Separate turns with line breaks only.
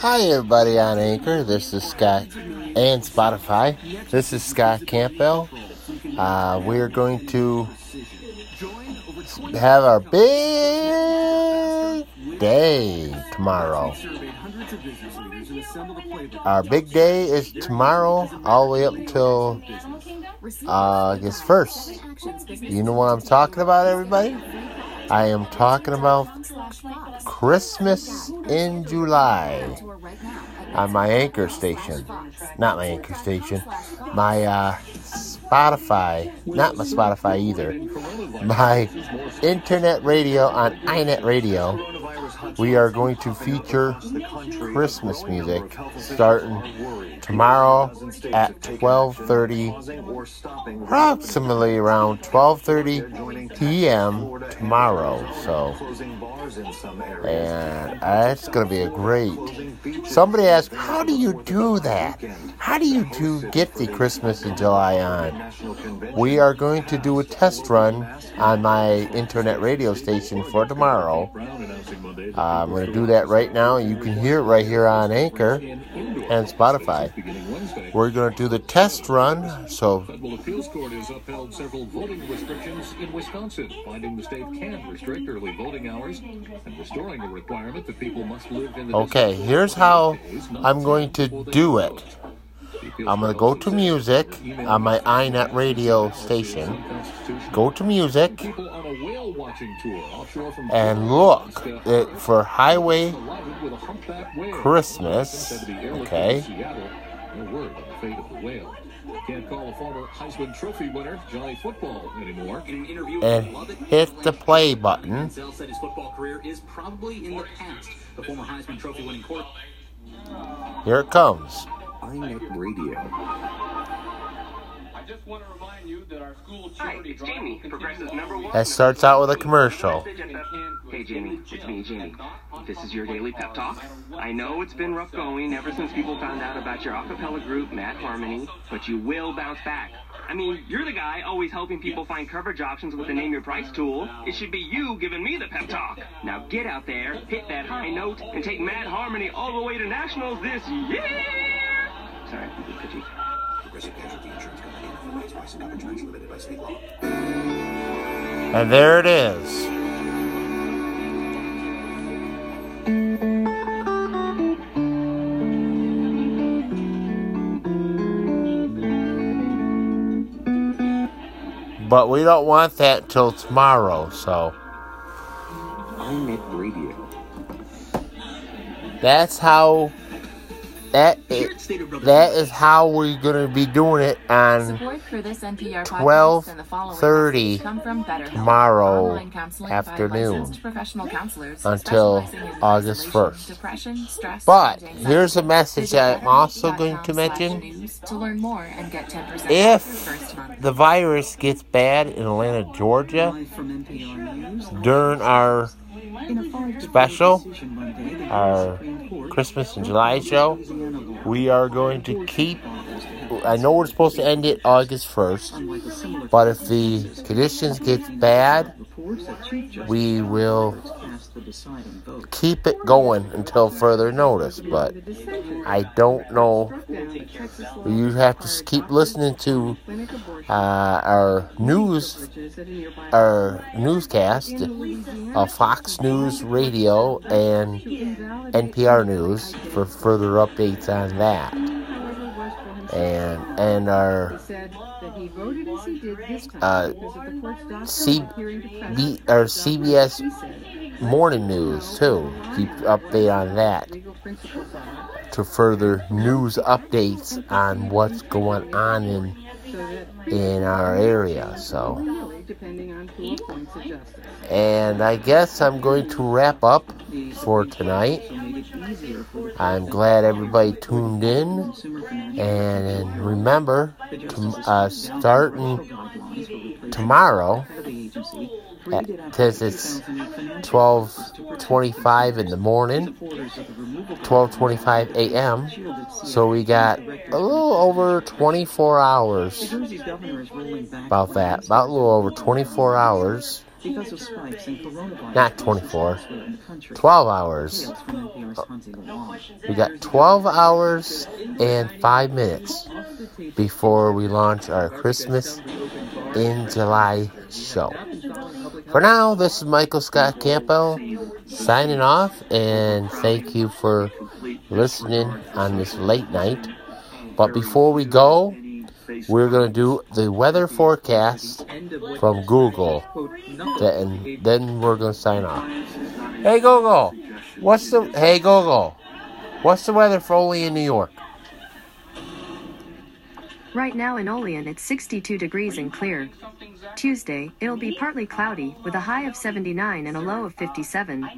Hi, everybody on Anchor. This is Scott and Spotify. This is Scott Campbell. Uh, we are going to have our big day tomorrow. Our big day is tomorrow, all the way up until uh, August 1st. You know what I'm talking about, everybody? I am talking about Christmas in July on my anchor station. Not my anchor station. My uh, Spotify. Not my Spotify either. My internet radio on iNet Radio. We are going to feature Christmas music starting tomorrow at 12:30 approximately around 12:30 p.m. tomorrow so and uh, it's going to be a great somebody asked how do you do that how do you do get the christmas in july on we are going to do a test run on my internet radio station for tomorrow uh, i'm going to do that right now you can hear it right here on anchor and spotify. we're going to do the test run so
Federal appeals court has upheld several voting restrictions in Wisconsin, finding the state can restrict early voting hours and restoring a requirement that people must live in the
Okay, here's how
90 days, not
I'm going to do it.
The appeals
I'm going to go to music on my iNet radio station. Go to music
People on a whale watching tour offshore from
and look it for Highway
collided with a humpback whale.
Christmas,
Said to be airlifted
okay.
to Seattle. No word on the fate of the whale. Can't call a former Heisman Trophy winner Johnny Football anymore.
In an interview
and
with
hit the play button.
Manziel said his football career is probably in the past. The former Heisman Trophy winning quarterback.
Here it comes.
iNet Radio.
I just want to remind you that our school charity
it's
drive
Jamie,
will
Progressive's number one.
That starts out with a commercial.
Hey Jamie, it's me, Jamie. This is your daily pep talk. I know it's been rough going ever since people found out about your a cappella group, Mad Harmony, but you will bounce back. I mean, you're the guy always helping people find coverage options with the Name Your Price tool. It should be you giving me the pep talk. Now get out there, hit that high note, and take Mad Harmony all the way to nationals this year. Sorry, I'm a bit.
Progressive Casualty Insurance Company and affiliates. Price and coverage match limited by state law.
And there it is. But we don't want that till tomorrow, so
iNet Radio.
that's how that is, that is how we're gonna be doing it on
Support for this NPR podcast
12:30
and the following messages come from BetterHelp,
tomorrow
online counseling by
afternoon
licensed professional counselors
until August 1st.
Depression, stress,
But here's a message that I'm also going to mention.
news to learn more and get 10% off
If
your first month.
the virus gets bad in Atlanta, Georgia, during our special, our Christmas in July show, we are going to keep. I know we're supposed to end it August 1st, but if the conditions get bad, we will keep it going until further notice. But I don't know. You have to keep listening to uh, our news, our newscast, uh, Fox News Radio and NPR News for further updates on that. And and our uh, CB or CBS morning news too. Keep update on that to further news updates on what's going on in in our area. So, and I guess I'm going to wrap up for tonight. I'm glad everybody tuned in, and remember, to, uh, starting tomorrow, Uh, because it's 12:25 in the morning, 12:25 a.m. So we got a little over 24 hours. About that, about a little over 24 hours
because of spikes in coronavirus.
Not 24.
elsewhere in the country.
12 hours.
Details from NPR's Hansi Lo Wang.
We got 12 hours and 5 minutes
Off the table.
before we launch our Christmas in July show. For now, this is Michael Scott Campbell signing off, and thank you for listening on this late night. But before we go, we're going to do the weather forecast from Google, then, then we're going to sign off. Hey Google, what's the Hey Google, what's the weather for Olean New York?
Right now in Olean, it's 62 degrees and clear. Tuesday, it'll be partly cloudy with a high of 79 and a low of 57.